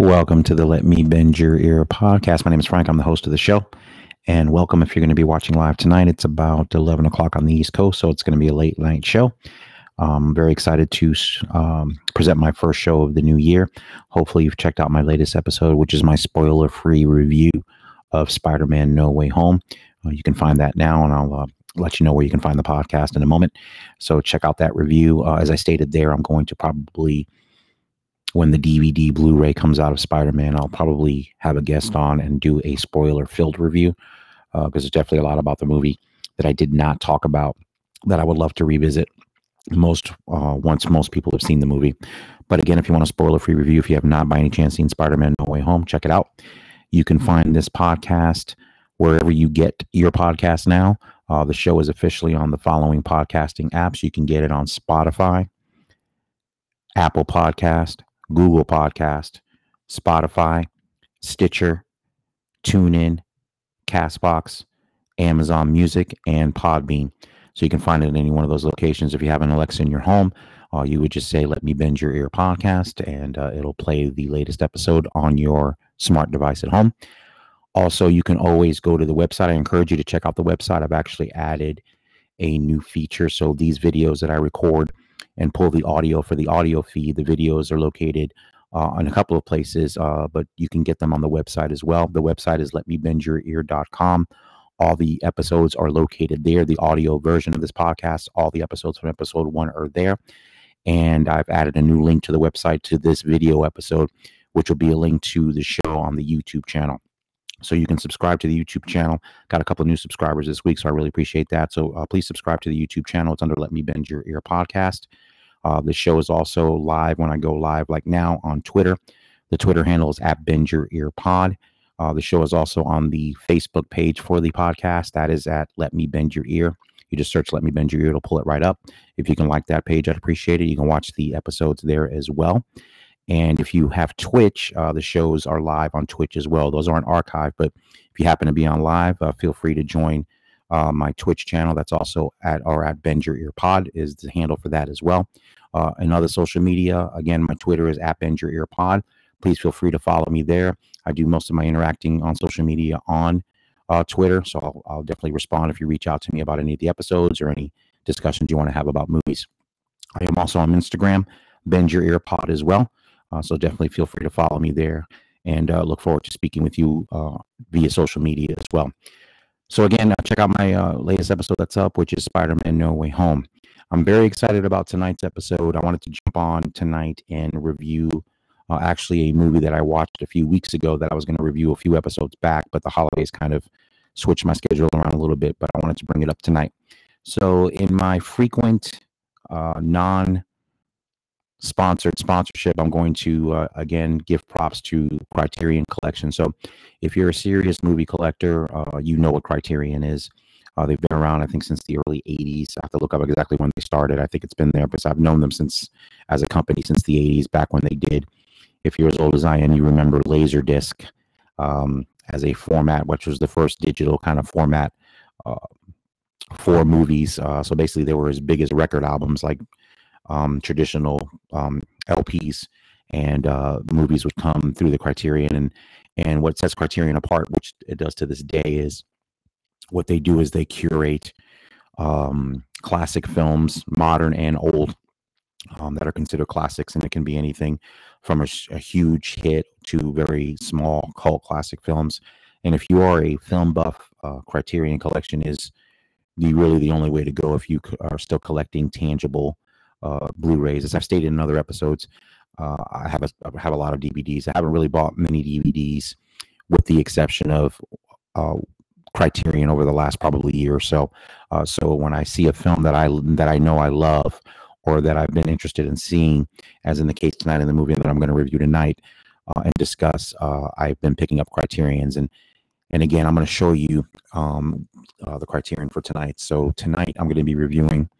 Welcome to the Let Me Bend Your Ear podcast. My name is Frank. I'm the host of the show. And welcome if you're going to be watching live tonight. It's about 11 o'clock on the East Coast, so it's going to be a late night show. I'm very excited to um, present my first show of the new year. Hopefully, you've checked out my latest episode, which is my spoiler free review of Spider Man No Way Home. Uh, you can find that now, and I'll uh, let you know where you can find the podcast in a moment. So, check out that review. Uh, as I stated there, I'm going to probably when the DVD Blu ray comes out of Spider Man, I'll probably have a guest on and do a spoiler filled review because uh, there's definitely a lot about the movie that I did not talk about that I would love to revisit most uh, once most people have seen the movie. But again, if you want a spoiler free review, if you have not by any chance seen Spider Man No Way Home, check it out. You can find this podcast wherever you get your podcast now. Uh, the show is officially on the following podcasting apps. You can get it on Spotify, Apple Podcast, Google Podcast, Spotify, Stitcher, TuneIn, Castbox, Amazon Music, and Podbean. So you can find it in any one of those locations. If you have an Alexa in your home, uh, you would just say, Let me bend your ear podcast, and uh, it'll play the latest episode on your smart device at home. Also, you can always go to the website. I encourage you to check out the website. I've actually added a new feature. So these videos that I record, and pull the audio for the audio feed. The videos are located uh, in a couple of places, uh, but you can get them on the website as well. The website is letmebendyourear.com. All the episodes are located there. The audio version of this podcast, all the episodes from episode one are there. And I've added a new link to the website to this video episode, which will be a link to the show on the YouTube channel. So you can subscribe to the YouTube channel. Got a couple of new subscribers this week, so I really appreciate that. So uh, please subscribe to the YouTube channel. It's under Let Me Bend Your Ear podcast. Uh, the show is also live when I go live, like now on Twitter. The Twitter handle is at Bend Your Ear Pod. Uh, the show is also on the Facebook page for the podcast. That is at Let Me Bend Your Ear. You just search Let Me Bend Your Ear, it'll pull it right up. If you can like that page, I'd appreciate it. You can watch the episodes there as well. And if you have Twitch, uh, the shows are live on Twitch as well. Those aren't archived, but if you happen to be on live, uh, feel free to join uh, my Twitch channel. That's also at or at Bend Your Ear Pod is the handle for that as well. Uh, and other social media, again, my Twitter is at Bend Your Ear Pod. Please feel free to follow me there. I do most of my interacting on social media on uh, Twitter, so I'll, I'll definitely respond if you reach out to me about any of the episodes or any discussions you want to have about movies. I am also on Instagram, Bend Your Ear Pod as well. Uh, so definitely feel free to follow me there and uh, look forward to speaking with you uh, via social media as well. So again, uh, check out my uh, latest episode that's up, which is Spider-Man No Way Home. I'm very excited about tonight's episode. I wanted to jump on tonight and review uh, actually a movie that I watched a few weeks ago that I was going to review a few episodes back, but the holidays kind of switched my schedule around a little bit, but I wanted to bring it up tonight. So in my frequent non sponsored sponsorship, I'm going to uh, again give props to Criterion Collection. So, if you're a serious movie collector, uh, you know what Criterion is. Uh, they've been around, I think, since the early '80s. I have to look up exactly when they started. I think it's been there, but I've known them since, as a company, since the '80s, back when they did. If you're as old as I am, you remember Laserdisc um, as a format, which was the first digital kind of format uh, for movies. Uh, so basically, they were as big as record albums, like um, traditional um, LPs, and uh, movies would come through the Criterion. And and what sets Criterion apart, which it does to this day, is what they do is they curate um, classic films, modern and old, um, that are considered classics, and it can be anything from a, a, huge hit to very small cult classic films. And if you are a film buff, uh, Criterion Collection is the really the only way to go if you are still collecting tangible uh, Blu-rays. As I've stated in other episodes, uh, I have a I have a lot of DVDs. I haven't really bought many DVDs, with the exception of uh, Criterion over the last probably year or so. Uh, so when I see a film that I that I know I love, or that I've been interested in seeing, as in the case tonight in the movie that I'm going to review tonight uh, and discuss, uh, I've been picking up Criterion's and and again I'm going to show you um, the Criterion for tonight. So tonight I'm going to be reviewing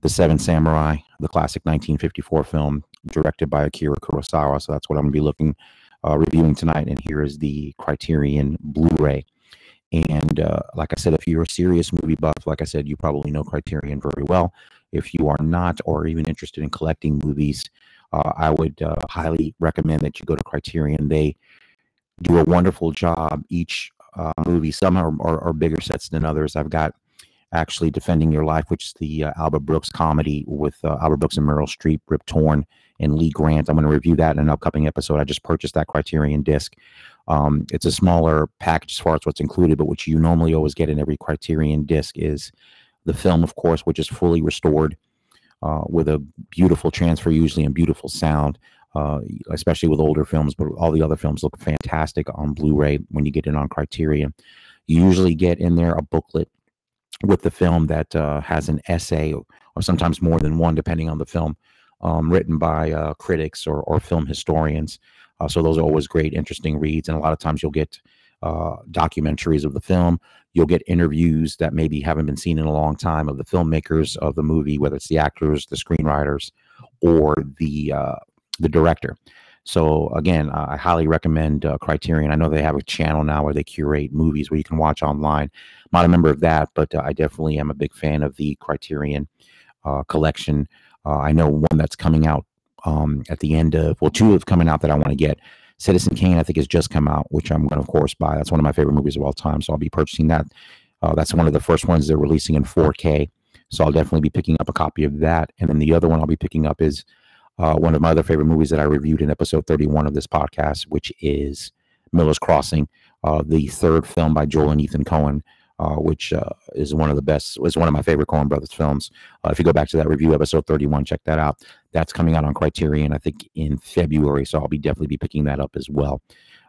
the Seven Samurai, the classic 1954 film directed by Akira Kurosawa. So that's what I'm going to be looking, uh, reviewing tonight. And here is the Criterion Blu-ray. And uh, like I said, if you're a serious movie buff, like I said, you probably know Criterion very well. If you are not, or even interested in collecting movies, uh, I would uh, highly recommend that you go to Criterion. They do a wonderful job each uh, movie. Some are, are, are, bigger sets than others. I've got actually Defending Your Life, which is the uh, Albert Brooks comedy with uh, Albert Brooks and Meryl Streep, Rip Torn, and Lee Grant. I'm going to review that in an upcoming episode. I just purchased that Criterion disc. Um, it's a smaller package as far as what's included, but what you normally always get in every Criterion disc is the film, of course, which is fully restored uh, with a beautiful transfer, usually and beautiful sound. Uh, especially with older films, but all the other films look fantastic on Blu-ray when you get it on Criterion. You usually get in there a booklet with the film that uh, has an essay or sometimes more than one, depending on the film, um, written by uh, critics or, or film historians. Uh, so those are always great, interesting reads. And a lot of times you'll get uh, documentaries of the film. You'll get interviews that maybe haven't been seen in a long time of the filmmakers of the movie, whether it's the actors, the screenwriters, or the uh, the director. So again, I highly recommend uh, Criterion. I know they have a channel now where they curate movies where you can watch online. I'm not a member of that, but uh, I definitely am a big fan of the Criterion uh, collection. Uh, I know one that's coming out um, at the end of well, two have coming out that I want to get. Citizen Kane, I think, has just come out, which I'm going to, of course, buy. That's one of my favorite movies of all time, so I'll be purchasing that. Uh, that's one of the first ones they're releasing in 4K, so I'll definitely be picking up a copy of that. And then the other one I'll be picking up is uh, one of my other favorite movies that I reviewed in episode 31 of this podcast, which is Miller's Crossing, uh, the third film by Joel and Ethan Coen, uh, which uh, is one of the best, is one of my favorite Coen Brothers films. Uh, if you go back to that review, episode 31, check that out. That's coming out on Criterion, I think, in February, so I'll be definitely be picking that up as well.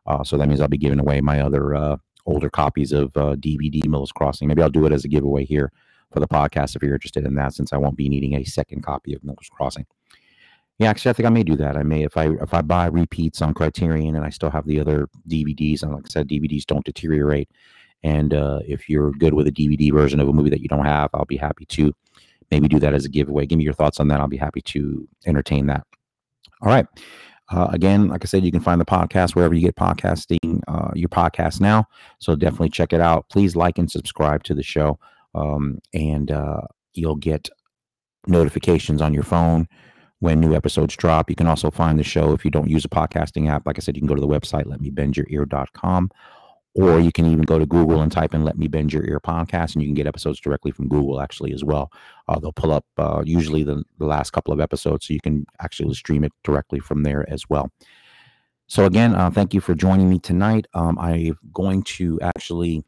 Uh, so that means I'll be giving away my other older copies of DVD Miller's Crossing. Maybe I'll do it as a giveaway here for the podcast if you're interested in that, since I won't be needing a second copy of Miller's Crossing. Yeah, actually, I think I may do that. I may if I if I buy repeats on Criterion and I still have the other DVDs. And like I said, DVDs don't deteriorate. And uh, if you're good with a DVD version of a movie that you don't have, I'll be happy to maybe do that as a giveaway. Give me your thoughts on that. I'll be happy to entertain that. All right. Uh, again, like I said, you can find the podcast wherever you get podcasting uh, your podcast now. So definitely check it out. Please like and subscribe to the show, um, and uh, you'll get notifications on your phone when new episodes drop. You can also find the show if you don't use a podcasting app. Like I said, you can go to the website, letmebendyourear.com, or you can even go to Google and type in Let Me Bend Your Ear podcast, and you can get episodes directly from Google actually as well. Uh, they'll pull up uh, usually the, the last couple of episodes, so you can actually stream it directly from there as well. So, again, uh, thank you for joining me tonight. Um, I'm going to actually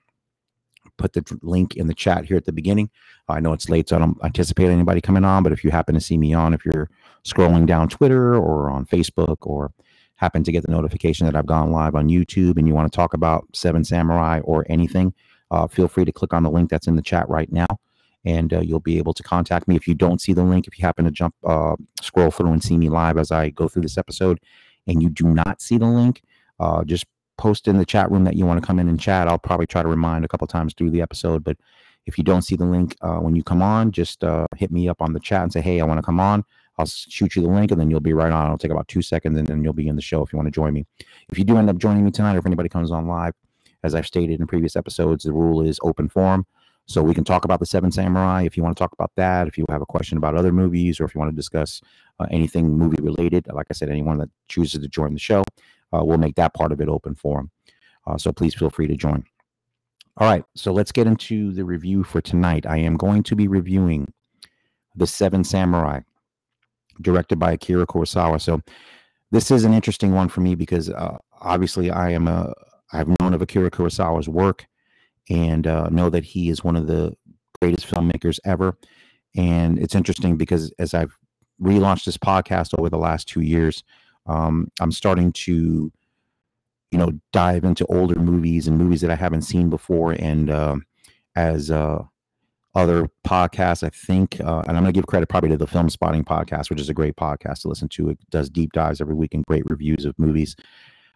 put the link in the chat here at the beginning. I know it's late, so I don't anticipate anybody coming on. But if you happen to see me on, if you're scrolling down Twitter or on Facebook or happen to get the notification that I've gone live on YouTube and you want to talk about Seven Samurai or anything, uh, feel free to click on the link that's in the chat right now and uh, you'll be able to contact me. If you don't see the link, if you happen to jump, uh, scroll through and see me live as I go through this episode and you do not see the link, uh, just post in the chat room that you want to come in and chat. I'll probably try to remind a couple times through the episode. But if you don't see the link uh, when you come on, just uh, hit me up on the chat and say, hey, I want to come on. I'll shoot you the link and then you'll be right on. It'll take about two seconds and then you'll be in the show if you want to join me. If you do end up joining me tonight or if anybody comes on live, as I've stated in previous episodes, the rule is open forum. So we can talk about the Seven Samurai if you want to talk about that. If you have a question about other movies or if you want to discuss uh, anything movie related, like I said, anyone that chooses to join the show, we'll make that part of it open for them. Uh, so please feel free to join. All right, so let's get into the review for tonight. I am going to be reviewing The Seven Samurai, directed by Akira Kurosawa. So this is an interesting one for me because uh, obviously I am a I've known of Akira Kurosawa's work and uh, know that he is one of the greatest filmmakers ever. And it's interesting because as I've relaunched this podcast over the last two years, um, I'm starting to, you know, dive into older movies and movies that I haven't seen before. And uh, as uh, other podcasts, I think, uh, and I'm going to give credit probably to the Film Spotting podcast, which is a great podcast to listen to. It does deep dives every week and great reviews of movies.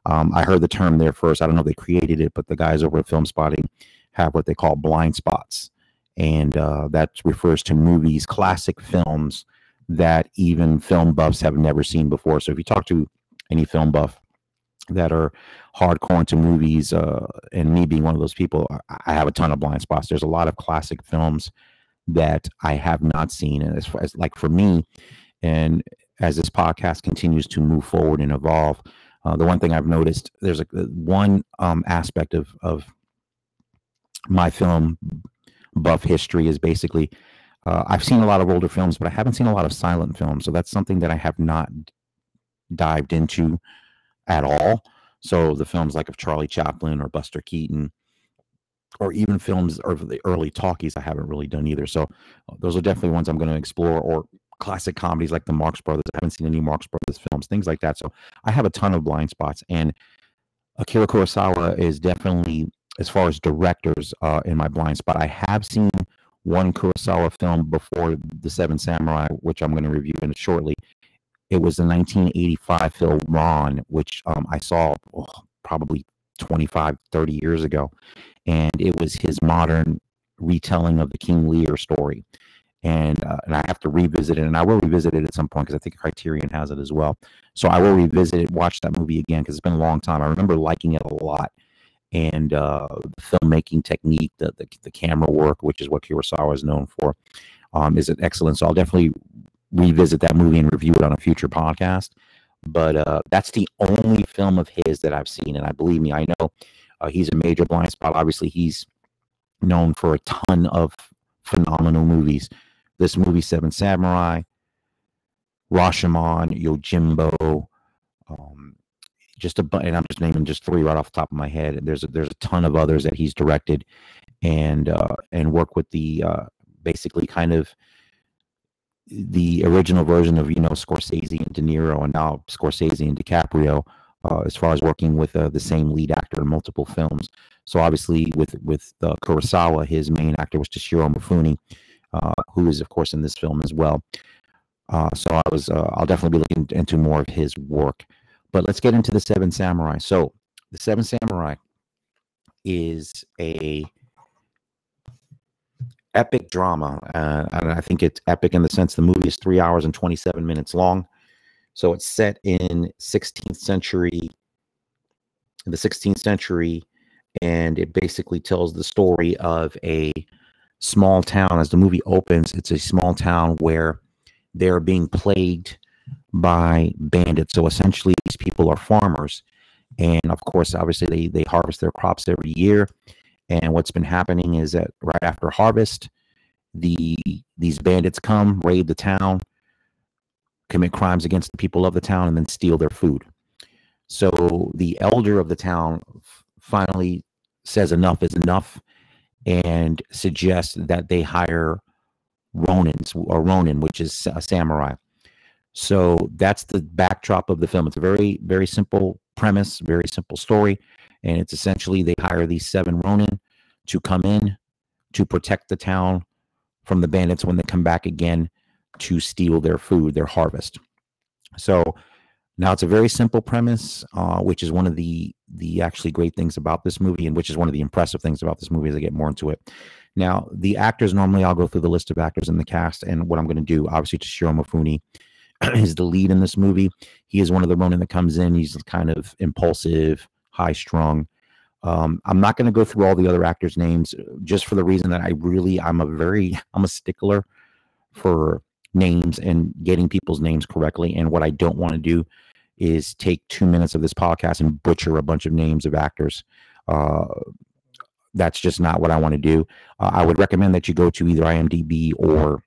Um, I heard the term there first. I don't know if they created it, but the guys over at Film Spotting have what they call blind spots. And uh, that refers to movies, classic films that even film buffs have never seen before. So if you talk to any film buff that are hardcore into movies, uh, and me being one of those people, I have a ton of blind spots. There's a lot of classic films that I have not seen, and as, far as like for me, and as this podcast continues to move forward and evolve. Uh, the one thing I've noticed, there's a one um, aspect of of my film buff history is basically uh, I've seen a lot of older films, but I haven't seen a lot of silent films. So that's something that I have not dived into at all. So the films like of Charlie Chaplin or Buster Keaton, or even films or the early talkies, I haven't really done either. So uh, those are definitely ones I'm going to explore. Or classic comedies like the Marx Brothers. I haven't seen any Marx Brothers films, things like that. So I have a ton of blind spots. And Akira Kurosawa is definitely, as far as directors, uh, in my blind spot. I have seen one Kurosawa film before The Seven Samurai, which I'm going to review in shortly. It was the 1985 film Ran, which um, I saw oh, probably 25, 30 years ago. And it was his modern retelling of the King Lear story and uh, and I have to revisit it, and I will revisit it at some point because I think Criterion has it as well. So I will revisit it, watch that movie again because it's been a long time. I remember liking it a lot, and uh, the filmmaking technique, the, the, the camera work, which is what Kurosawa is known for, um, is excellent. So I'll definitely revisit that movie and review it on a future podcast. But uh, that's the only film of his that I've seen, and I believe me, I know uh, he's a major blind spot. Obviously, he's known for a ton of phenomenal movies this movie, Seven Samurai, Rashomon, Yojimbo, um, just a and I'm just naming just three right off the top of my head. There's a, there's a ton of others that he's directed, and uh, and work with the uh, basically kind of the original version of you know Scorsese and De Niro, and now Scorsese and DiCaprio, uh, as far as working with uh, the same lead actor in multiple films. So obviously with with uh, Kurosawa, his main actor was Toshiro Mifune, uh, who is of course in this film as well. Uh, so I was uh, I'll definitely be looking into more of his work. But let's get into the Seven Samurai. So the Seven Samurai is a epic drama, uh, and I think it's epic in the sense the movie is three hours and twenty seven minutes long. So it's set in 16th century, in the 16th century, and it basically tells the story of a small town. As the movie opens, it's a small town where they're being plagued by bandits. So essentially, these people are farmers. And of course, obviously, they, they harvest their crops every year. And what's been happening is that right after harvest, the these bandits come, raid the town, commit crimes against the people of the town, and then steal their food. So the elder of the town finally says enough is enough and suggests that they hire Ronins or Ronin, which is a samurai. So that's the backdrop of the film. It's a very, very simple premise, very simple story. And it's essentially they hire these seven Ronin to come in to protect the town from the bandits when they come back again to steal their food, their harvest. So now it's a very simple premise, uh, which is one of the the actually great things about this movie, and which is one of the impressive things about this movie as I get more into it. Now, the actors normally I'll go through the list of actors in the cast, and what I'm going to do, obviously, Toshiro Mifune is the lead in this movie. He is one of the Ronin that comes in. He's kind of impulsive, high strung. Um, I'm not going to go through all the other actors' names just for the reason that I really I'm a very I'm a stickler for names and getting people's names correctly. And what I don't want to do is take two minutes of this podcast and butcher a bunch of names of actors. Uh, that's just not what I want to do. Uh, I would recommend that you go to either IMDb or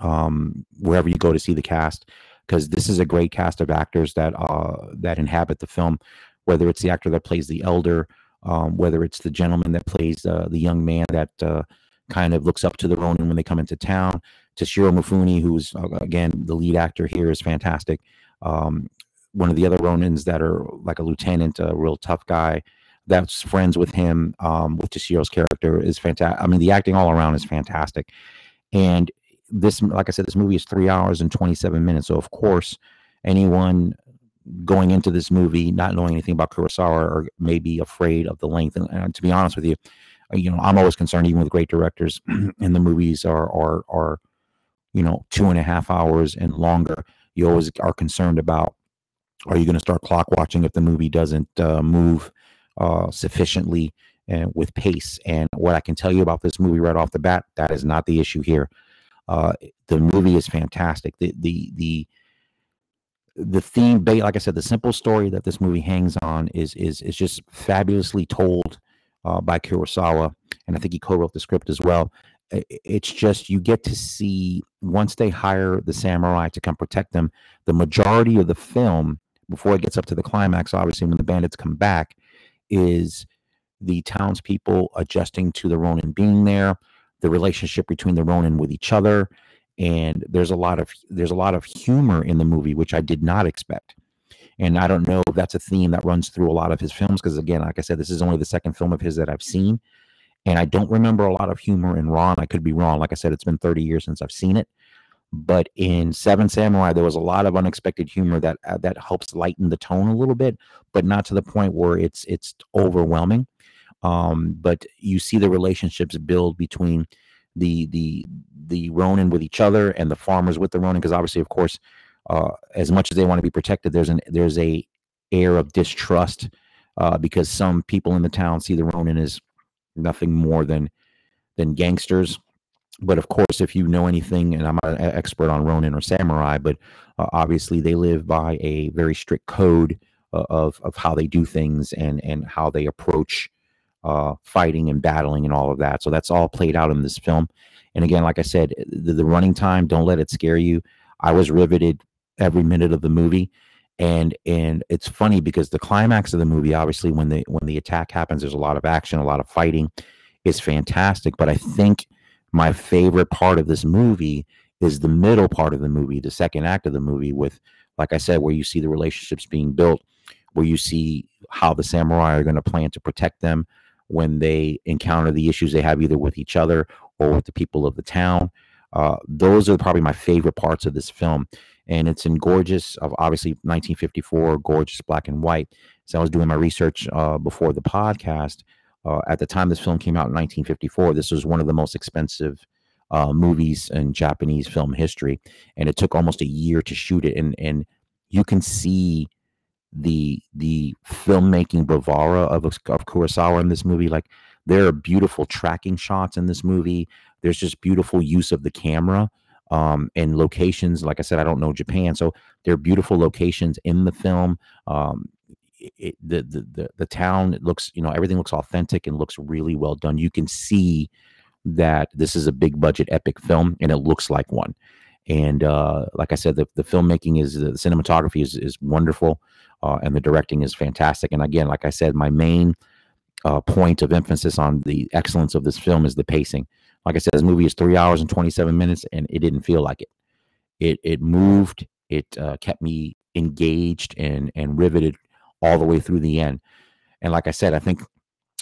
um, wherever you go to see the cast, because this is a great cast of actors that uh, that inhabit the film. Whether it's the actor that plays the elder, um, whether it's the gentleman that plays uh, the young man that uh, kind of looks up to the Ronin when they come into town. Toshiro Mifune, who's uh, again the lead actor here, is fantastic. Um, one of the other Ronins that are like a lieutenant, a real tough guy that's friends with him, um, with Toshiro's character is fantastic. I mean, the acting all around is fantastic. And this, like I said, this movie is three hours and 27 minutes. So, of course, anyone going into this movie not knowing anything about Kurosawa or maybe afraid of the length. And, and to be honest with you, uh, you know, I'm always concerned, even with great directors, and the movies are are are, you know, two and a half hours and longer. You always are concerned about are you going to start clock watching if the movie doesn't uh, move uh, sufficiently and with pace? And what I can tell you about this movie right off the bat, that is not the issue here. Uh, the movie is fantastic. The the the the theme, like I said, the simple story that this movie hangs on is is is just fabulously told uh, by Kurosawa, and I think he co-wrote the script as well. It's just you get to see once they hire the samurai to come protect them, the majority of the film before it gets up to the climax, obviously when the bandits come back, is the townspeople adjusting to the Ronin being there, the relationship between the Ronin with each other, and there's a lot of there's a lot of humor in the movie which I did not expect. And I don't know if that's a theme that runs through a lot of his films because again, like I said, this is only the second film of his that I've seen, and I don't remember a lot of humor in Ran. I could be wrong. Like I said, it's been 30 years since I've seen it. But in Seven Samurai, there was a lot of unexpected humor that uh, that helps lighten the tone a little bit, but not to the point where it's it's overwhelming. Um, but you see the relationships build between the the the Ronin with each other and the farmers with the Ronin, because obviously, of course, uh, as much as they want to be protected, there's an there's a air of distrust uh, because some people in the town see the Ronin as nothing more than than gangsters. But of course, if you know anything, and I'm not an expert on Ronin or samurai, but uh, obviously they live by a very strict code uh, of of how they do things and and how they approach uh, fighting and battling and all of that. So that's all played out in this film. And again, like I said, the, the running time, don't let it scare you. I was riveted every minute of the movie and and it's funny because the climax of the movie obviously when the when the attack happens there's a lot of action a lot of fighting is fantastic but i think my favorite part of this movie is the middle part of the movie the second act of the movie with like i said where you see the relationships being built where you see how the samurai are going to plan to protect them when they encounter the issues they have either with each other or with the people of the town. Uh, those are probably my favorite parts of this film. And it's in gorgeous, of obviously 1954, gorgeous black and white. So I was doing my research uh, before the podcast. Uh, at the time this film came out in 1954, this was one of the most expensive uh, movies in Japanese film history, and it took almost a year to shoot it. And and you can see the the filmmaking bravura of of Kurosawa in this movie. Like there are beautiful tracking shots in this movie. There's just beautiful use of the camera um, and locations. Like I said, I don't know Japan, so there are beautiful locations in the film. Um, it, the, the the the town it looks you know everything looks authentic and looks really well done. You can see that this is a big budget epic film, and it looks like one. And uh, like I said, the, the filmmaking is the cinematography is is wonderful uh, and the directing is fantastic. And again, like I said, my main uh, point of emphasis on the excellence of this film is the pacing. Like I said, this movie is three hours and 27 minutes, and it didn't feel like it. It it moved. It uh, kept me engaged and and riveted all the way through the end. And like I said, I think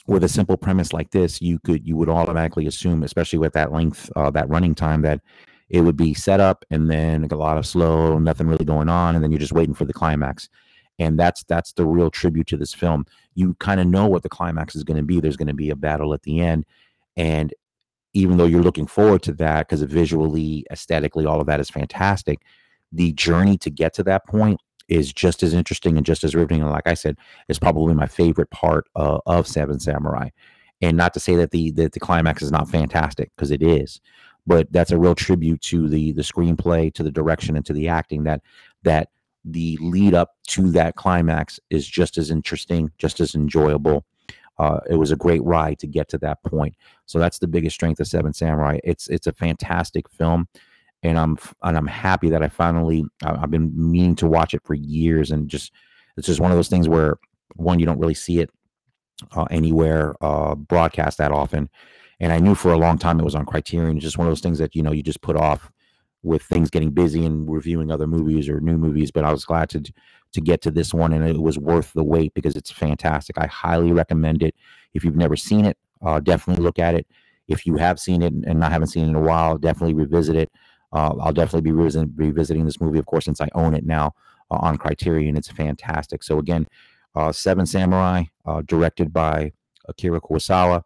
with a simple premise like this, you could you would automatically assume, especially with that length, uh, that running time, that it would be set up and then a lot of slow, nothing really going on, and then you're just waiting for the climax. And that's that's the real tribute to this film. You kind of know what the climax is going to be. There's going to be a battle at the end. And even though you're looking forward to that because visually aesthetically all of that is fantastic the journey to get to that point is just as interesting and just as riveting. And like i said is probably my favorite part uh, of seven samurai. And not to say that the that the climax is not fantastic because it is but that's a real tribute to the the screenplay to the direction and to the acting that that the lead up to that climax is just as interesting, just as enjoyable. Uh, it was a great ride to get to that point. So that's the biggest strength of Seven Samurai. It's it's a fantastic film, and I'm and I'm happy that I finally I've been meaning to watch it for years, and just it's just one of those things where one you don't really see it uh, anywhere uh, broadcast that often, and I knew for a long time it was on Criterion. It's just one of those things that you know you just put off with things getting busy and reviewing other movies or new movies. But I was glad to to get to this one, and it was worth the wait because it's fantastic. I highly recommend it. If you've never seen it, uh, definitely look at it. If you have seen it and I haven't seen it in a while, definitely revisit it. Uh, I'll definitely be revisiting, revisiting this movie, of course, since I own it now uh, on Criterion. It's fantastic. So again, uh, Seven Samurai, uh, directed by Akira Kurosawa,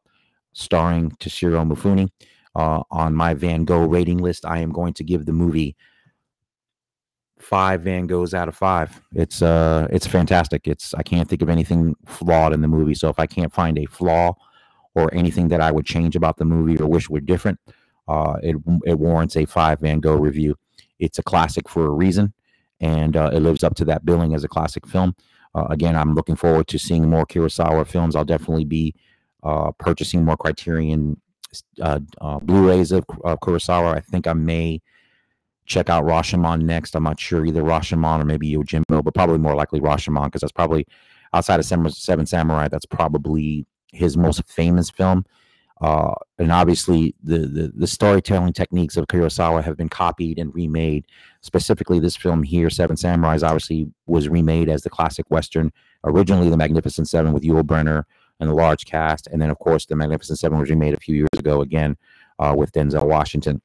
starring Toshiro Mifune uh, on my Van Gogh rating list. I am going to give the movie five Van Goghs out of five. It's uh, it's fantastic. It's I can't think of anything flawed in the movie. So if I can't find a flaw or anything that I would change about the movie or wish were different, uh, it it warrants a five Van Gogh review. It's a classic for a reason, and uh, it lives up to that billing as a classic film. Uh, again, I'm looking forward to seeing more Kurosawa films. I'll definitely be uh, purchasing more Criterion uh, uh, Blu-rays of, of Kurosawa. I think I may check out Rashomon next. I'm not sure either Rashomon or maybe Yojimbo, but probably more likely Rashomon because that's probably outside of Seven Samurai. That's probably his most famous film. Uh, and obviously, the, the, the storytelling techniques of Kurosawa have been copied and remade. Specifically, this film here, Seven Samurais, obviously was remade as the classic western. Originally, The Magnificent Seven with Yul Brynner and the large cast, and then of course, The Magnificent Seven was remade a few years ago again uh, with Denzel Washington.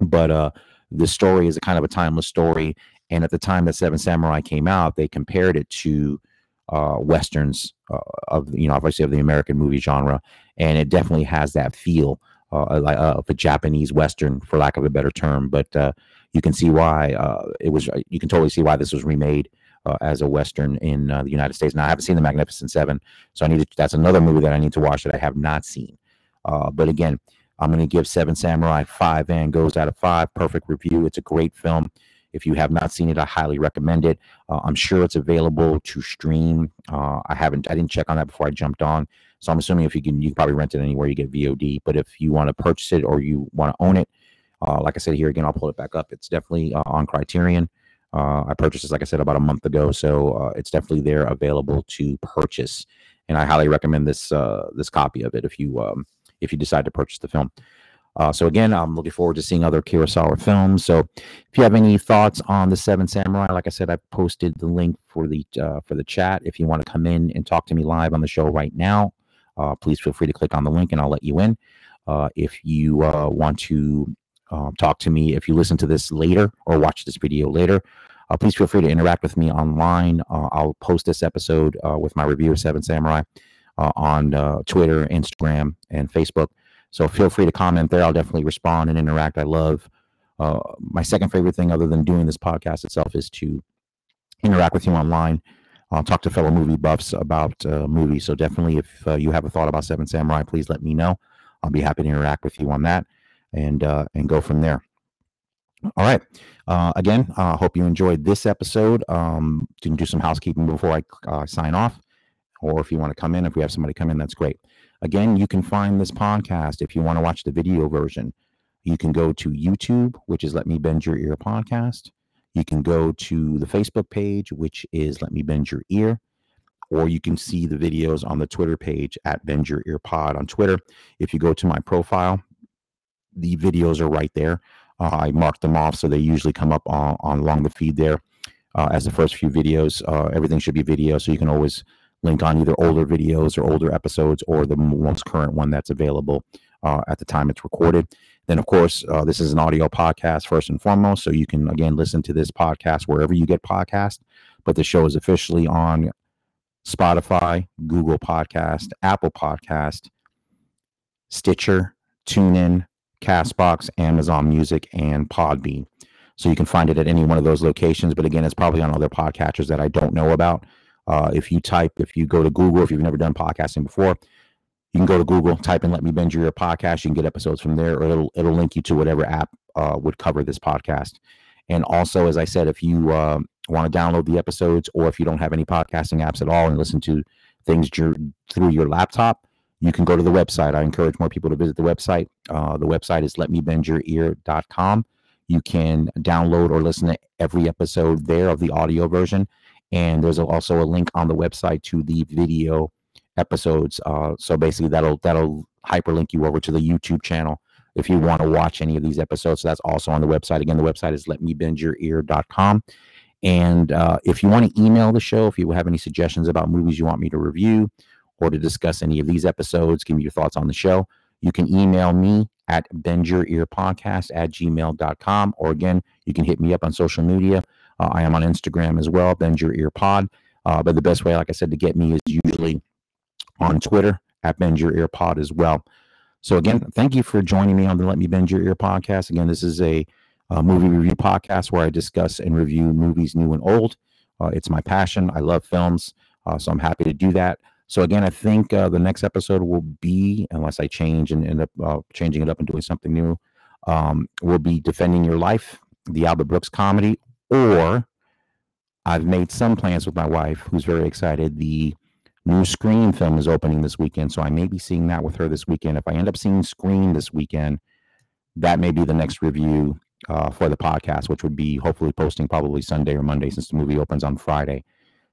But uh, the story is a kind of a timeless story. And at the time that Seven Samurai came out, they compared it to uh, westerns uh, of you know obviously of the American movie genre, and it definitely has that feel uh, like of a Japanese western, for lack of a better term. But uh, you can see why it was. You can totally see why this was remade as a western in the United States. Now I haven't seen the Magnificent Seven, so I need to. That's another movie that I need to watch that I have not seen. but again, I'm going to give Seven Samurai five Van Goghs out of five. Perfect review. It's a great film. If you have not seen it, I highly recommend it. Uh, I'm sure it's available to stream. Uh, I haven't, I didn't check on that before I jumped on. So I'm assuming if you can, you can probably rent it anywhere you get VOD. But if you want to purchase it or you want to own it, uh, like I said here again, I'll pull it back up. It's definitely uh, on Criterion. Uh, I purchased this, like I said, about a month ago, so uh, it's definitely there available to purchase. And I highly recommend this this copy of it if you um, if you decide to purchase the film. Uh, so again, I'm looking forward to seeing other Kurosawa films. So if you have any thoughts on the Seven Samurai, like I said, I posted the link for the uh, for the chat. If you want to come in and talk to me live on the show right now, uh, please feel free to click on the link and I'll let you in. Uh, if you uh, want to um, talk to me, if you listen to this later or watch this video later, uh, please feel free to interact with me online. I'll post this episode with my review of Seven Samurai on Twitter, Instagram, and Facebook. So feel free to comment there. I'll definitely respond and interact. I love uh, my second favorite thing, other than doing this podcast itself, is to interact with you online. Talk to fellow movie buffs about uh, movies. So definitely, if uh, you have a thought about Seven Samurai, please let me know. I'll be happy to interact with you on that and uh, and go from there. All right. Uh, again, I uh, hope you enjoyed this episode. Um, can do some housekeeping before I uh, sign off, or if you want to come in, if we have somebody come in, that's great. Again, you can find this podcast if you want to watch the video version. You can go to YouTube, which is Let Me Bend Your Ear podcast. You can go to the Facebook page, which is Let Me Bend Your Ear, or you can see the videos on the Twitter page at Bend Your Ear Pod on Twitter. If you go to my profile, the videos are right there. Uh, I marked them off, so they usually come up on, on along the feed there uh, as the first few videos. Uh, everything should be video, so you can always link on either older videos or older episodes or the most current one that's available uh, at the time it's recorded. Then, of course, uh, this is an audio podcast first and foremost, so you can again listen to this podcast wherever you get podcast. But the show is officially on Spotify, Google Podcast, Apple Podcast, Stitcher, TuneIn, Castbox, Amazon Music, and Podbean. So you can find it at any one of those locations. But again, it's probably on other podcatchers that I don't know about. Uh, if you type, if you go to Google, if you've never done podcasting before, you can go to Google, type in "Let Me Bend Your Podcast." You can get episodes from there, or it'll it'll link you to whatever app uh, would cover this podcast. And also, as I said, if you uh, want to download the episodes, or if you don't have any podcasting apps at all and listen to things through your laptop, you can go to the website. I encourage more people to visit the website. Uh, the website is letmebendyour.ear.com. You can download or listen to every episode there of the audio version and there's also a link on the website to the video episodes. Uh, so basically, that'll that'll hyperlink you over to the YouTube channel if you want to watch any of these episodes. So that's also on the website. Again, the website is letmebendyour.ear.com. And uh, if you want to email the show, if you have any suggestions about movies you want me to review or to discuss any of these episodes, give me your thoughts on the show, you can email me at bendyourearpodcast at gmail.com. Or again, you can hit me up on social media. Uh, I am on Instagram as well, Bend Your Ear Pod. Uh, but the best way, like I said, to get me is usually on Twitter at Bend Your Ear Pod as well. So again, thank you for joining me on the Let Me Bend Your Ear podcast. Again, this is a, a movie review podcast where I discuss and review movies new and old. Uh, it's my passion. I love films, uh, so I'm happy to do that. So again, I think uh, the next episode will be, unless I change and end up uh, changing it up and doing something new, um, will be defending your life, the Albert Brooks comedy, or I've made some plans with my wife, who's very excited. The new Scream film is opening this weekend, so I may be seeing that with her this weekend. If I end up seeing Scream this weekend, that may be the next review uh, for the podcast, which would be hopefully posting probably Sunday or Monday since the movie opens on Friday.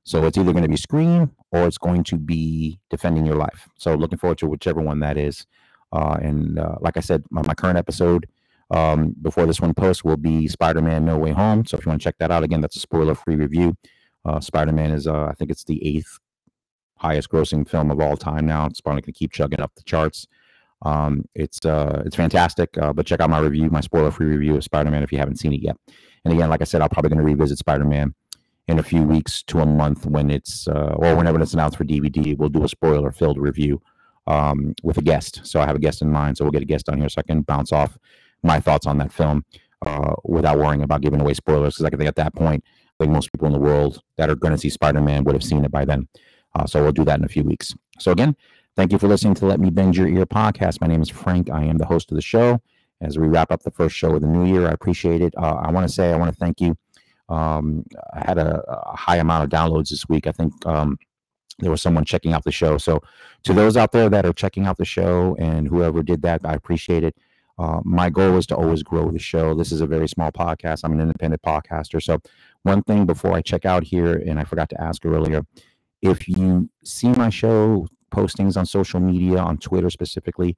So it's either going to be Scream or it's going to be Defending Your Life. So looking forward to whichever one that is. Uh, and uh, like I said, my, my current episode um, before this one posts will be Spider-Man: No Way Home. So if you want to check that out, again, that's a spoiler-free review. Uh, Spider-Man is, uh, I think it's the eighth highest-grossing film of all time now. It's probably going to keep chugging up the charts. Um, it's uh, it's fantastic. Uh, but check out my review, my spoiler-free review of Spider-Man if you haven't seen it yet. And again, like I said, I'm probably going to revisit Spider-Man in a few weeks to a month when it's uh, or whenever it's announced for DVD. We'll do a spoiler-filled review um, with a guest. So I have a guest in mind. So we'll get a guest on here so I can bounce off my thoughts on that film uh, without worrying about giving away spoilers. Because I think at that point, I think most people in the world that are going to see Spider Man would have seen it by then. Uh, so we'll do that in a few weeks. So again, thank you for listening to Let Me Bend Your Ear podcast. My name is Frank. I am the host of the show. As we wrap up the first show of the new year, I appreciate it. Uh, I want to say I want to thank you. Um, I had a, a, high amount of downloads this week. I think um, there was someone checking out the show. So to those out there that are checking out the show and whoever did that, I appreciate it. Uh, my goal is to always grow the show. This is a very small podcast. I'm an independent podcaster. So, one thing before I check out here, and I forgot to ask earlier, if you see my show postings on social media, on Twitter specifically,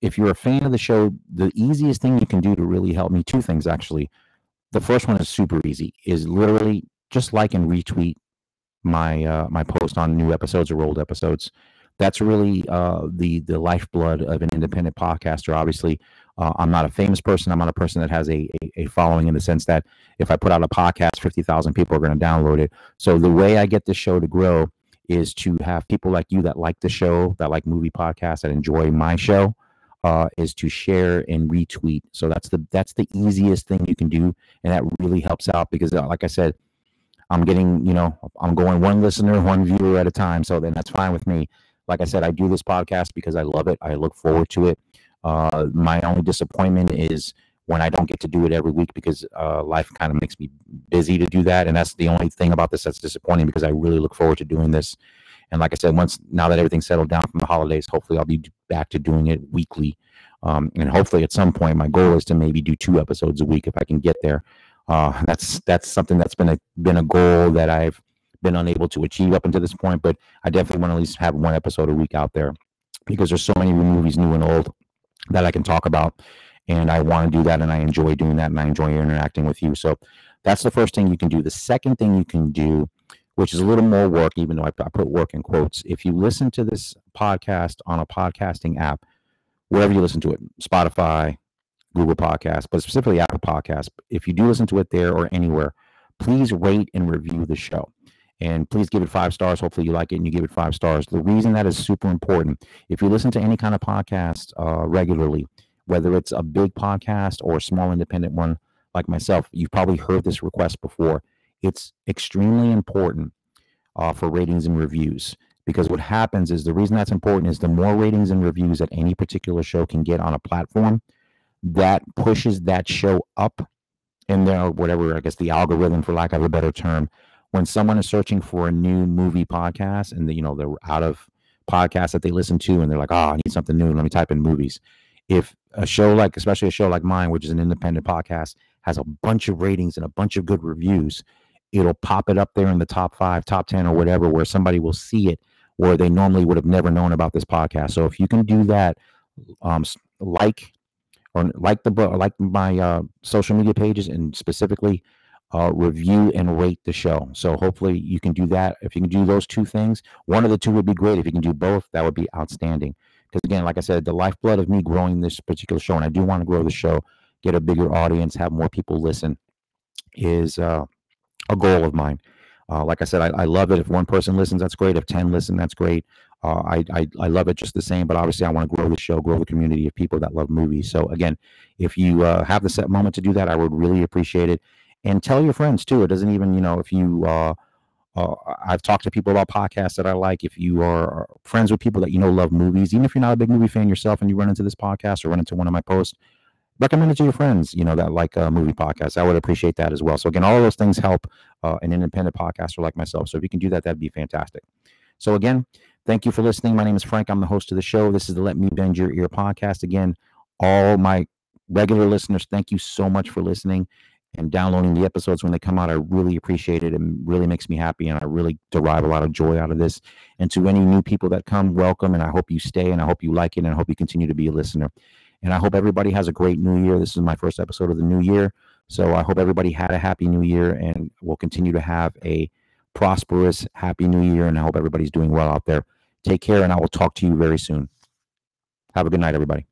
if you're a fan of the show, the easiest thing you can do to really help me, two things actually. The first one is super easy, is literally just like and retweet my uh, my post on new episodes or old episodes. That's really uh, the the lifeblood of an independent podcaster. Obviously, uh, I'm not a famous person. I'm not a person that has a, a, a following in the sense that if I put out a podcast, 50,000 people are going to download it. So the way I get this show to grow is to have people like you that like the show, that like movie podcasts, that enjoy my show, uh, is to share and retweet. So that's the that's the easiest thing you can do, and that really helps out because, uh, like I said, I'm getting you know I'm going one listener, one viewer at a time. So then that's fine with me. Like I said, I do this podcast because I love it. I look forward to it. Uh, my only disappointment is when I don't get to do it every week because uh, life kind of makes me busy to do that. And that's the only thing about this that's disappointing because I really look forward to doing this. And like I said, once now that everything's settled down from the holidays, hopefully I'll be back to doing it weekly. Um, and hopefully at some point, my goal is to maybe do two episodes a week if I can get there. Uh, that's that's something that's been a been a goal that I've been unable to achieve up until this point. But I definitely want to at least have one episode a week out there because there's so many movies, new and old, that I can talk about. And I want to do that. And I enjoy doing that. And I enjoy interacting with you. So that's the first thing you can do. The second thing you can do, which is a little more work, even though I, I put work in quotes, if you listen to this podcast on a podcasting app, wherever you listen to it, Spotify, Google Podcasts, but specifically Apple Podcasts, if you do listen to it there or anywhere, please rate and review the show and please give it five stars. Hopefully, you like it and you give it five stars. The reason that is super important, if you listen to any kind of podcast uh, regularly, whether it's a big podcast or a small independent one like myself, you've probably heard this request before. It's extremely important uh, for ratings and reviews because what happens is the reason that's important is the more ratings and reviews that any particular show can get on a platform, that pushes that show up in there, whatever I guess the algorithm, for lack of a better term, when someone is searching for a new movie podcast and the, you know they're out of podcasts that they listen to and they're like, oh, I need something new. Let me type in movies. If a show like, especially a show like mine, which is an independent podcast, has a bunch of ratings and a bunch of good reviews, it'll pop it up there in the top five, top 10, or whatever, where somebody will see it where they normally would have never known about this podcast. So if you can do that, um, like or like the book, like my uh, social media pages, and specifically uh, review and rate the show. So hopefully you can do that. If you can do those two things, one of the two would be great. If you can do both, that would be outstanding. Because again, like I said, the lifeblood of me growing this particular show, and I do want to grow the show, get a bigger audience, have more people listen, is uh, a goal of mine. Uh, like I said, I, I, love it. If one person listens, that's great. If 10 listen, that's great. Uh, I, I, I love it just the same, but obviously I want to grow the show, grow the community of people that love movies. So again, if you uh, have the set moment to do that, I would really appreciate it and tell your friends too. It doesn't even, you know, if you, uh, uh, I've talked to people about podcasts that I like. If you are friends with people that you know love movies, even if you're not a big movie fan yourself and you run into this podcast or run into one of my posts, recommend it to your friends, you know, that like uh, movie podcasts. I would appreciate that as well. So again, all those things help uh, an independent podcaster like myself. So if you can do that, that'd be fantastic. So again, thank you for listening. My name is Frank. I'm the host of the show. This is the Let Me Bend Your Ear podcast. Again, all my regular listeners, thank you so much for listening and downloading the episodes when they come out. I really appreciate it and really makes me happy. And I really derive a lot of joy out of this. And to any new people that come, welcome. And I hope you stay and I hope you like it and I hope you continue to be a listener. And I hope everybody has a great new year. This is my first episode of the new year. So I hope everybody had a happy new year and will continue to have a prosperous, happy new year. And I hope everybody's doing well out there. Take care and I will talk to you very soon. Have a good night, everybody.